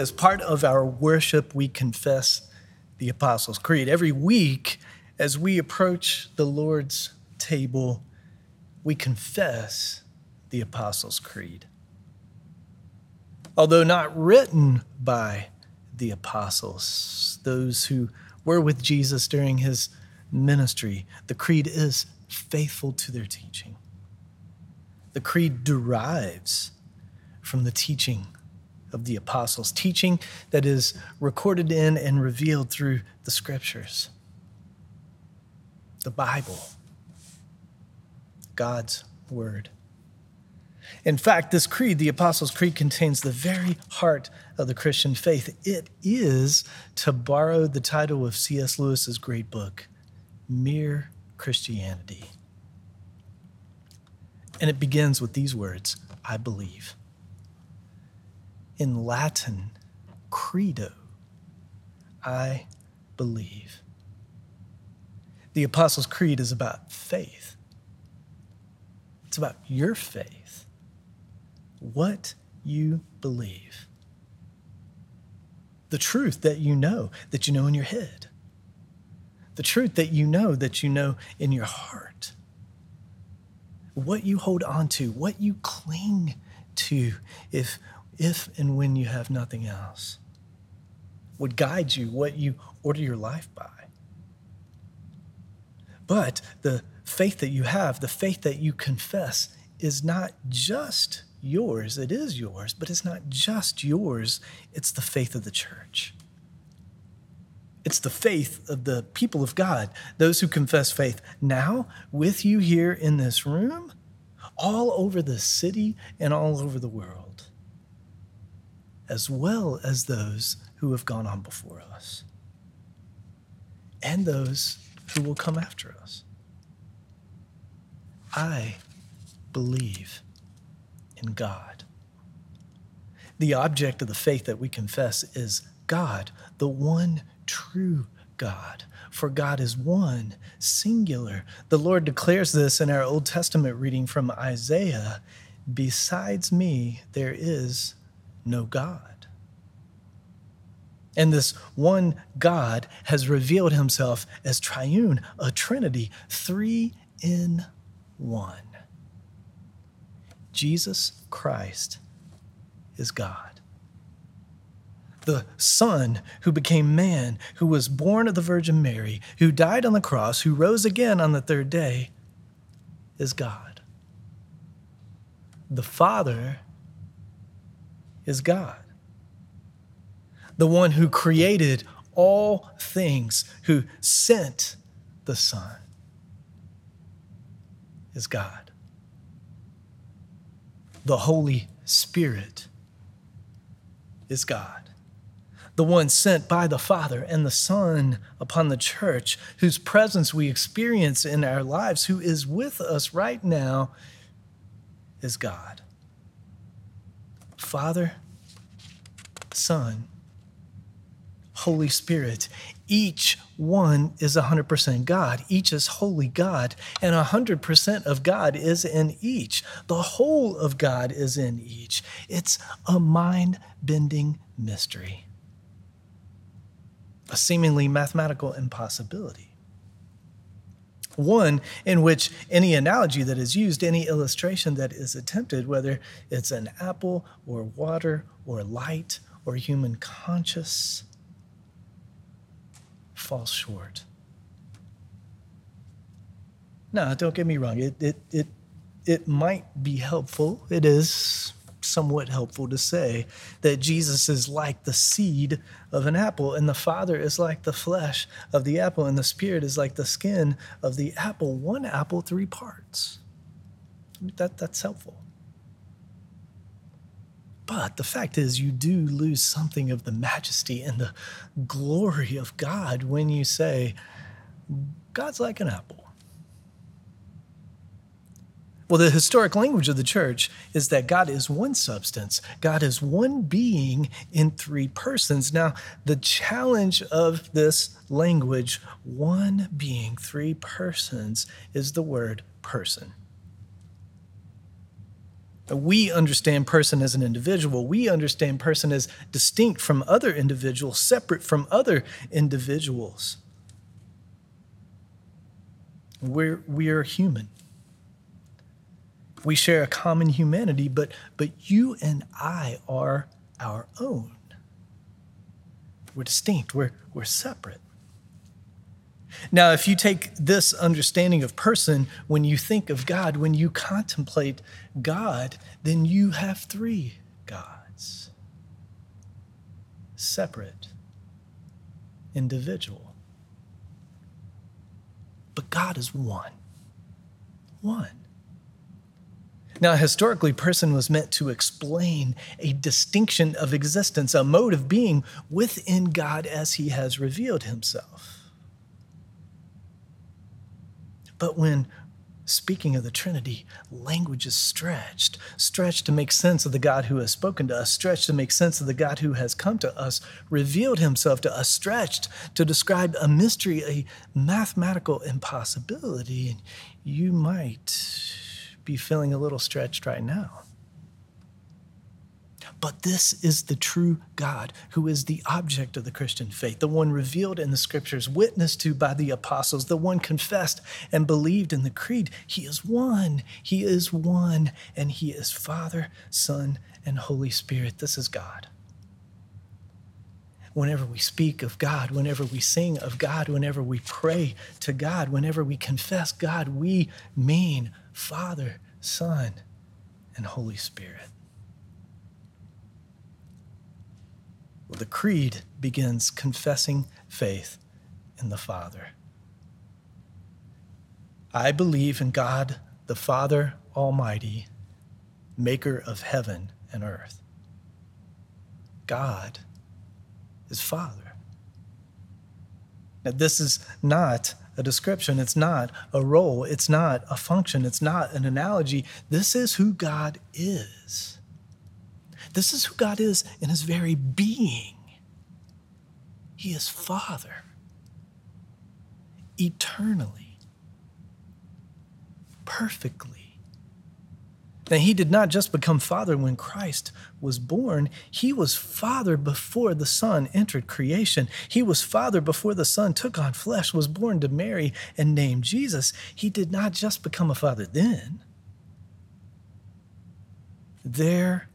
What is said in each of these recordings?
as part of our worship, we confess the Apostles' Creed. Every week, as we approach the Lord's table, we confess the Apostles' Creed. Although not written by the apostles, those who were with Jesus during his ministry, the creed is faithful to their teaching. The creed derives from the teaching of the apostles, teaching that is recorded in and revealed through the scriptures, the Bible, God's word. In fact, this creed, the Apostles' Creed, contains the very heart of the Christian faith. It is, to borrow the title of C.S. Lewis's great book, Mere Christianity. And it begins with these words I believe in Latin, credo. I believe. The Apostles' Creed is about faith. It's about your faith, what you believe, the truth that you know, that you know in your head, the truth that you know, that you know in your heart, what you hold on to, what you cling to. If if and when you have nothing else, would guide you what you order your life by. But the faith that you have, the faith that you confess, is not just yours. It is yours, but it's not just yours, it's the faith of the church. It's the faith of the people of God, those who confess faith now with you here in this room, all over the city and all over the world as well as those who have gone on before us and those who will come after us. I believe in God. The object of the faith that we confess is God, the one true God. For God is one, singular. The Lord declares this in our Old Testament reading from Isaiah Besides me, there is no God. And this one God has revealed himself as triune, a trinity, three in one. Jesus Christ is God. The Son who became man, who was born of the Virgin Mary, who died on the cross, who rose again on the third day, is God. The Father is God. The one who created all things, who sent the Son, is God. The Holy Spirit is God. The one sent by the Father and the Son upon the church, whose presence we experience in our lives, who is with us right now, is God. Father, Son, Holy Spirit. Each one is 100% God. Each is holy God, and 100% of God is in each. The whole of God is in each. It's a mind bending mystery, a seemingly mathematical impossibility one in which any analogy that is used, any illustration that is attempted, whether it's an apple or water or light or human conscious, falls short. Now, don't get me wrong, it, it, it, it might be helpful, it is somewhat helpful to say that Jesus is like the seed of an apple, and the Father is like the flesh of the apple, and the Spirit is like the skin of the apple. One apple, three parts. That, that's helpful. But the fact is, you do lose something of the majesty and the glory of God when you say, God's like an apple. Well, the historic language of the church is that God is one substance, God is one being in three persons. Now, the challenge of this language, one being, three persons, is the word person. We understand person as an individual. We understand person as distinct from other individuals, separate from other individuals. We're, we are human. We share a common humanity, but, but you and I are our own. We're distinct, we're, we're separate. Now, if you take this understanding of person, when you think of God, when you contemplate God, then you have three gods separate, individual. But God is one. One. Now, historically, person was meant to explain a distinction of existence, a mode of being within God as he has revealed himself. But when speaking of the Trinity, language is stretched, stretched to make sense of the God who has spoken to us, stretched to make sense of the God who has come to us, revealed himself to us, stretched to describe a mystery, a mathematical impossibility. And you might be feeling a little stretched right now. But this is the true God who is the object of the Christian faith, the one revealed in the scriptures, witnessed to by the apostles, the one confessed and believed in the creed. He is one. He is one. And He is Father, Son, and Holy Spirit. This is God. Whenever we speak of God, whenever we sing of God, whenever we pray to God, whenever we confess God, we mean Father, Son, and Holy Spirit. Well, the creed begins confessing faith in the Father. I believe in God, the Father Almighty, maker of heaven and earth. God is Father. Now, this is not a description, it's not a role, it's not a function, it's not an analogy. This is who God is. This is who God is in his very being. He is Father, eternally, perfectly now, he did not just become father when Christ was born, he was father before the Son entered creation. He was father before the Son took on flesh, was born to Mary, and named Jesus. He did not just become a father then. There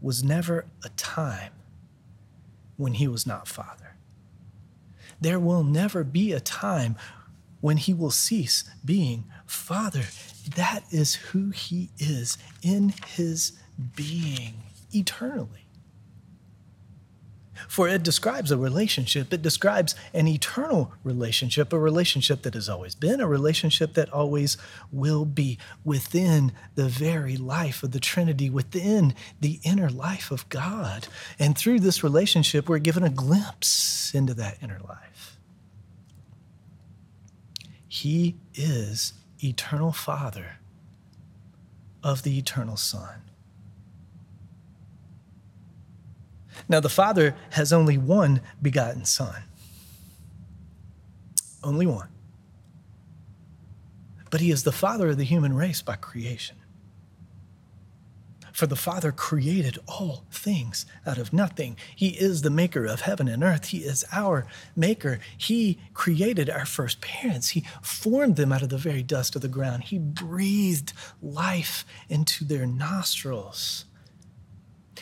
was never a time when he was not father. There will never be a time when he will cease being father. That is who he is in his being eternally. For it describes a relationship, it describes an eternal relationship, a relationship that has always been, a relationship that always will be within the very life of the Trinity, within the inner life of God. And through this relationship, we're given a glimpse into that inner life. He is eternal Father of the eternal Son. Now, the Father has only one begotten Son. Only one. But He is the Father of the human race by creation. For the Father created all things out of nothing. He is the maker of heaven and earth. He is our maker. He created our first parents. He formed them out of the very dust of the ground. He breathed life into their nostrils.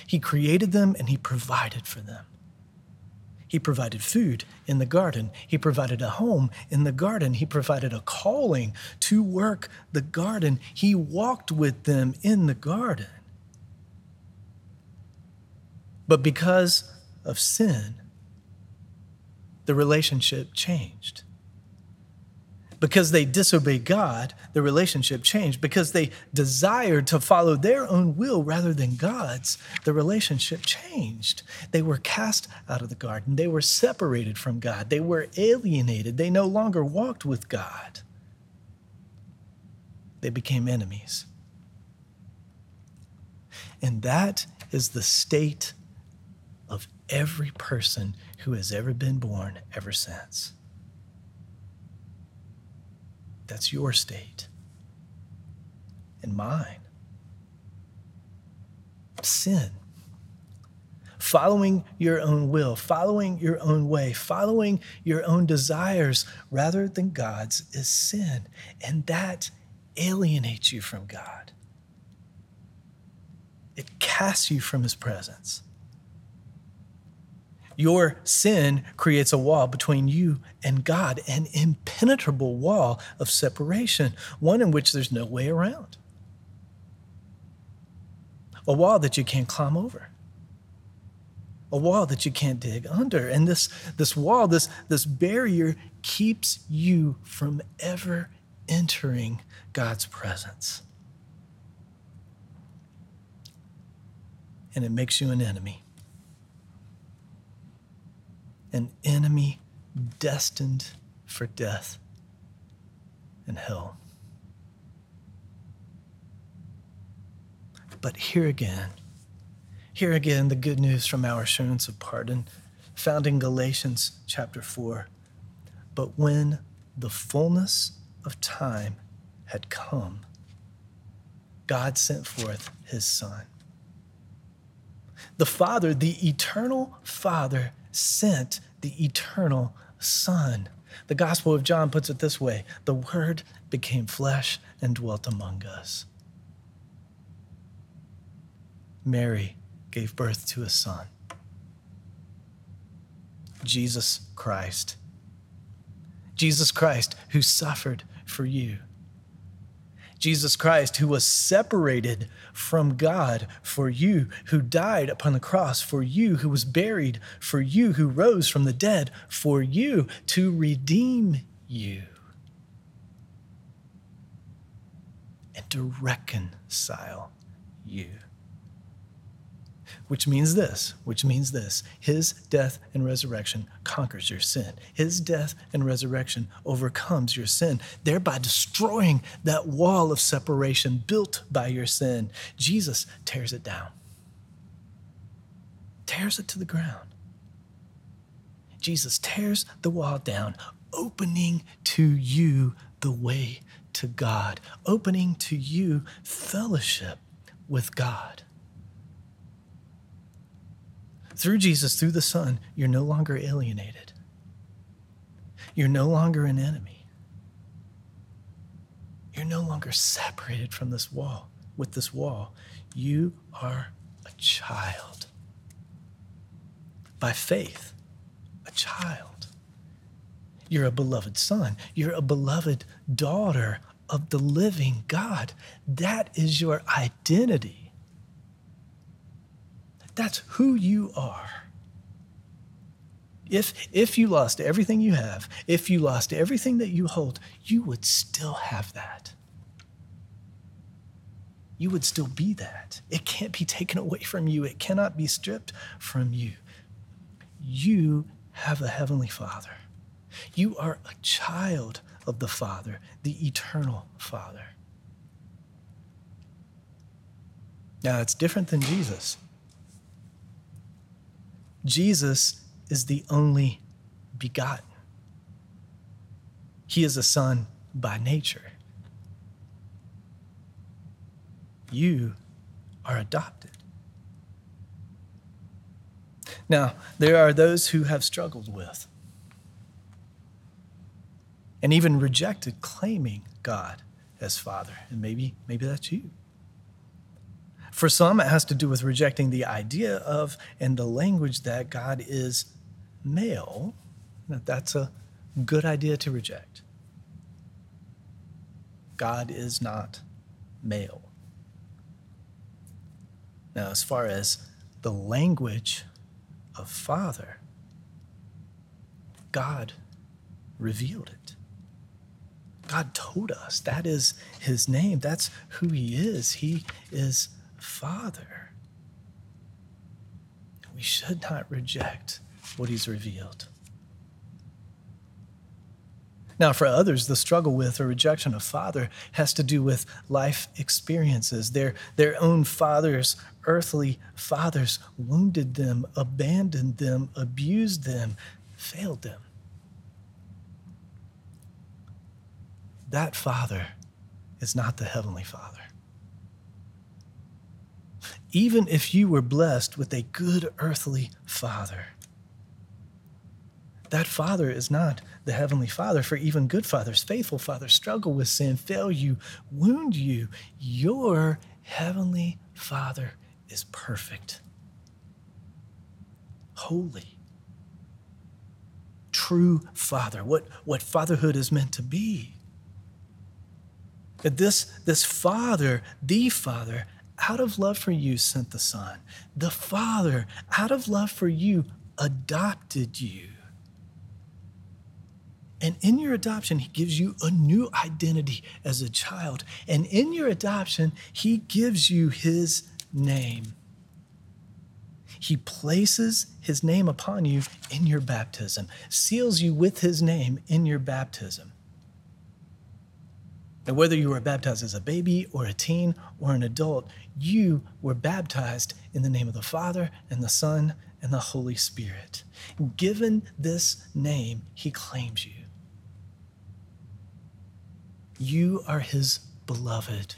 He created them and He provided for them. He provided food in the garden. He provided a home in the garden. He provided a calling to work the garden. He walked with them in the garden. But because of sin, the relationship changed. Because they disobeyed God, the relationship changed. Because they desired to follow their own will rather than God's, the relationship changed. They were cast out of the garden. They were separated from God. They were alienated. They no longer walked with God. They became enemies. And that is the state of every person who has ever been born ever since. That's your state and mine. Sin. Following your own will, following your own way, following your own desires rather than God's is sin. And that alienates you from God, it casts you from His presence. Your sin creates a wall between you and God, an impenetrable wall of separation, one in which there's no way around. A wall that you can't climb over. A wall that you can't dig under. And this, this wall, this, this barrier, keeps you from ever entering God's presence. And it makes you an enemy an enemy destined for death and hell. But here again, here again, the good news from our assurance of pardon, found in Galatians chapter 4. But when the fullness of time had come, God sent forth his Son. The Father, the eternal Father, sent the eternal Son. The Gospel of John puts it this way the Word became flesh and dwelt among us. Mary gave birth to a son, Jesus Christ. Jesus Christ, who suffered for you. Jesus Christ, who was separated from God for you, who died upon the cross for you, who was buried for you, who rose from the dead for you, to redeem you and to reconcile you which means this, which means this. His death and resurrection conquers your sin. His death and resurrection overcomes your sin, thereby destroying that wall of separation built by your sin. Jesus tears it down, tears it to the ground. Jesus tears the wall down, opening to you the way to God, opening to you fellowship with God. Through Jesus, through the Son, you're no longer alienated. You're no longer an enemy. You're no longer separated from this wall, with this wall. You are a child. By faith, a child. You're a beloved son. You're a beloved daughter of the living God. That is your identity. That's who you are. If, if you lost everything you have, if you lost everything that you hold, you would still have that. You would still be that. It can't be taken away from you, it cannot be stripped from you. You have a heavenly Father. You are a child of the Father, the eternal Father. Now, it's different than Jesus. Jesus is the only begotten. He is a son by nature. You are adopted. Now, there are those who have struggled with and even rejected claiming God as Father. And maybe, maybe that's you. For some, it has to do with rejecting the idea of and the language that God is male. That that's a good idea to reject. God is not male. Now, as far as the language of Father, God revealed it. God told us that is his name. That's who he is. He is Father. We should not reject what he's revealed. Now, for others, the struggle with or rejection of father has to do with life experiences. Their, their own fathers, earthly fathers, wounded them, abandoned them, abused them, failed them. That father is not the heavenly father. Even if you were blessed with a good earthly father, that father is not the heavenly father, for even good fathers, faithful fathers, struggle with sin, fail you, wound you. Your heavenly father is perfect, holy, true father, what, what fatherhood is meant to be. That this, this father, the father, out of love for you, sent the son. The father, out of love for you, adopted you. And in your adoption, he gives you a new identity as a child. And in your adoption, he gives you his name. He places his name upon you in your baptism, seals you with his name in your baptism. And whether you were baptized as a baby or a teen or an adult, you were baptized in the name of the Father and the Son and the Holy Spirit. Given this name, he claims you. You are his beloved,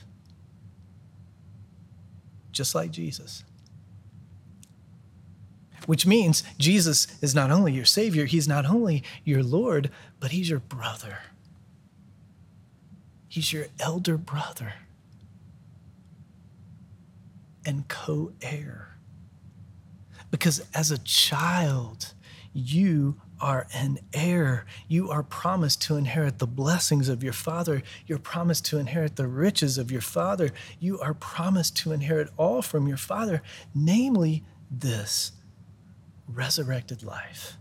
just like Jesus. Which means Jesus is not only your Savior, he's not only your Lord, but he's your brother. He's your elder brother and co heir. Because as a child, you are an heir. You are promised to inherit the blessings of your father. You're promised to inherit the riches of your father. You are promised to inherit all from your father, namely this resurrected life,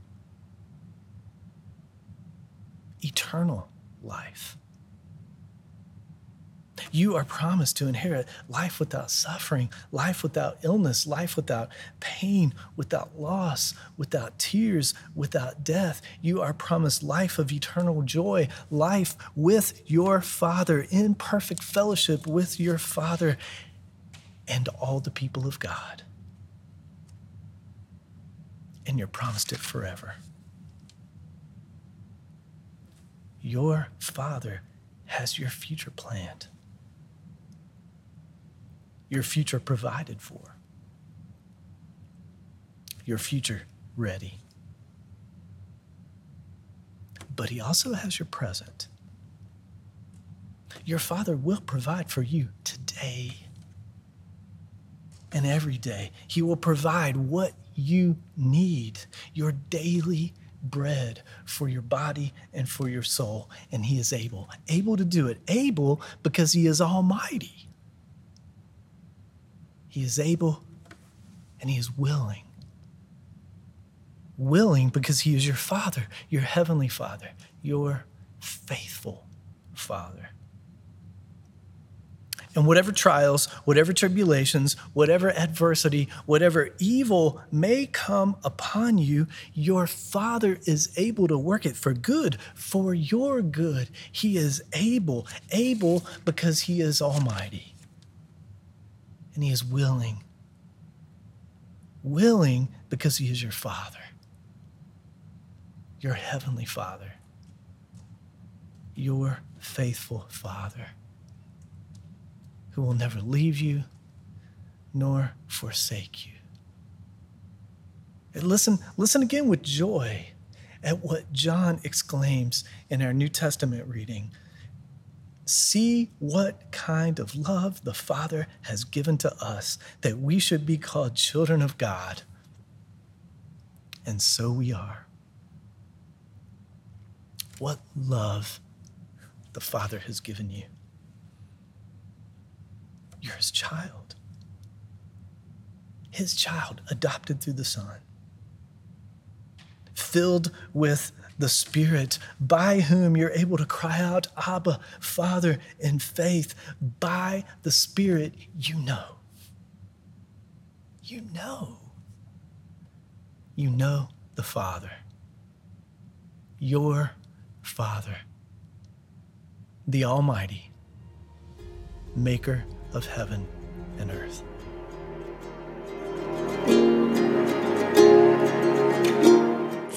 eternal life. You are promised to inherit life without suffering, life without illness, life without pain, without loss, without tears, without death. You are promised life of eternal joy, life with your Father, in perfect fellowship with your Father and all the people of God. And you're promised it forever. Your Father has your future planned your future provided for, your future ready. But He also has your present. Your Father will provide for you today and every day. He will provide what you need, your daily bread for your body and for your soul. And He is able, able to do it. Able because He is almighty. He is able and He is willing. Willing because He is your Father, your Heavenly Father, your faithful Father. And whatever trials, whatever tribulations, whatever adversity, whatever evil may come upon you, your Father is able to work it for good, for your good. He is able, able because He is Almighty and He is willing. Willing because He is your Father, your Heavenly Father, your faithful Father, who will never leave you nor forsake you. And listen, listen again with joy at what John exclaims in our New Testament reading see what kind of love the Father has given to us that we should be called children of God. And so we are. What love the Father has given you. You're his child. His child, adopted through the Son, filled with the Spirit, by whom you're able to cry out, Abba, Father, in faith. By the Spirit, you know. You know. You know the Father. Your Father, the Almighty, maker of heaven and earth.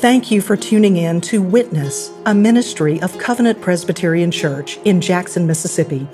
Thank you for tuning in to Witness, a ministry of Covenant Presbyterian Church in Jackson, Mississippi.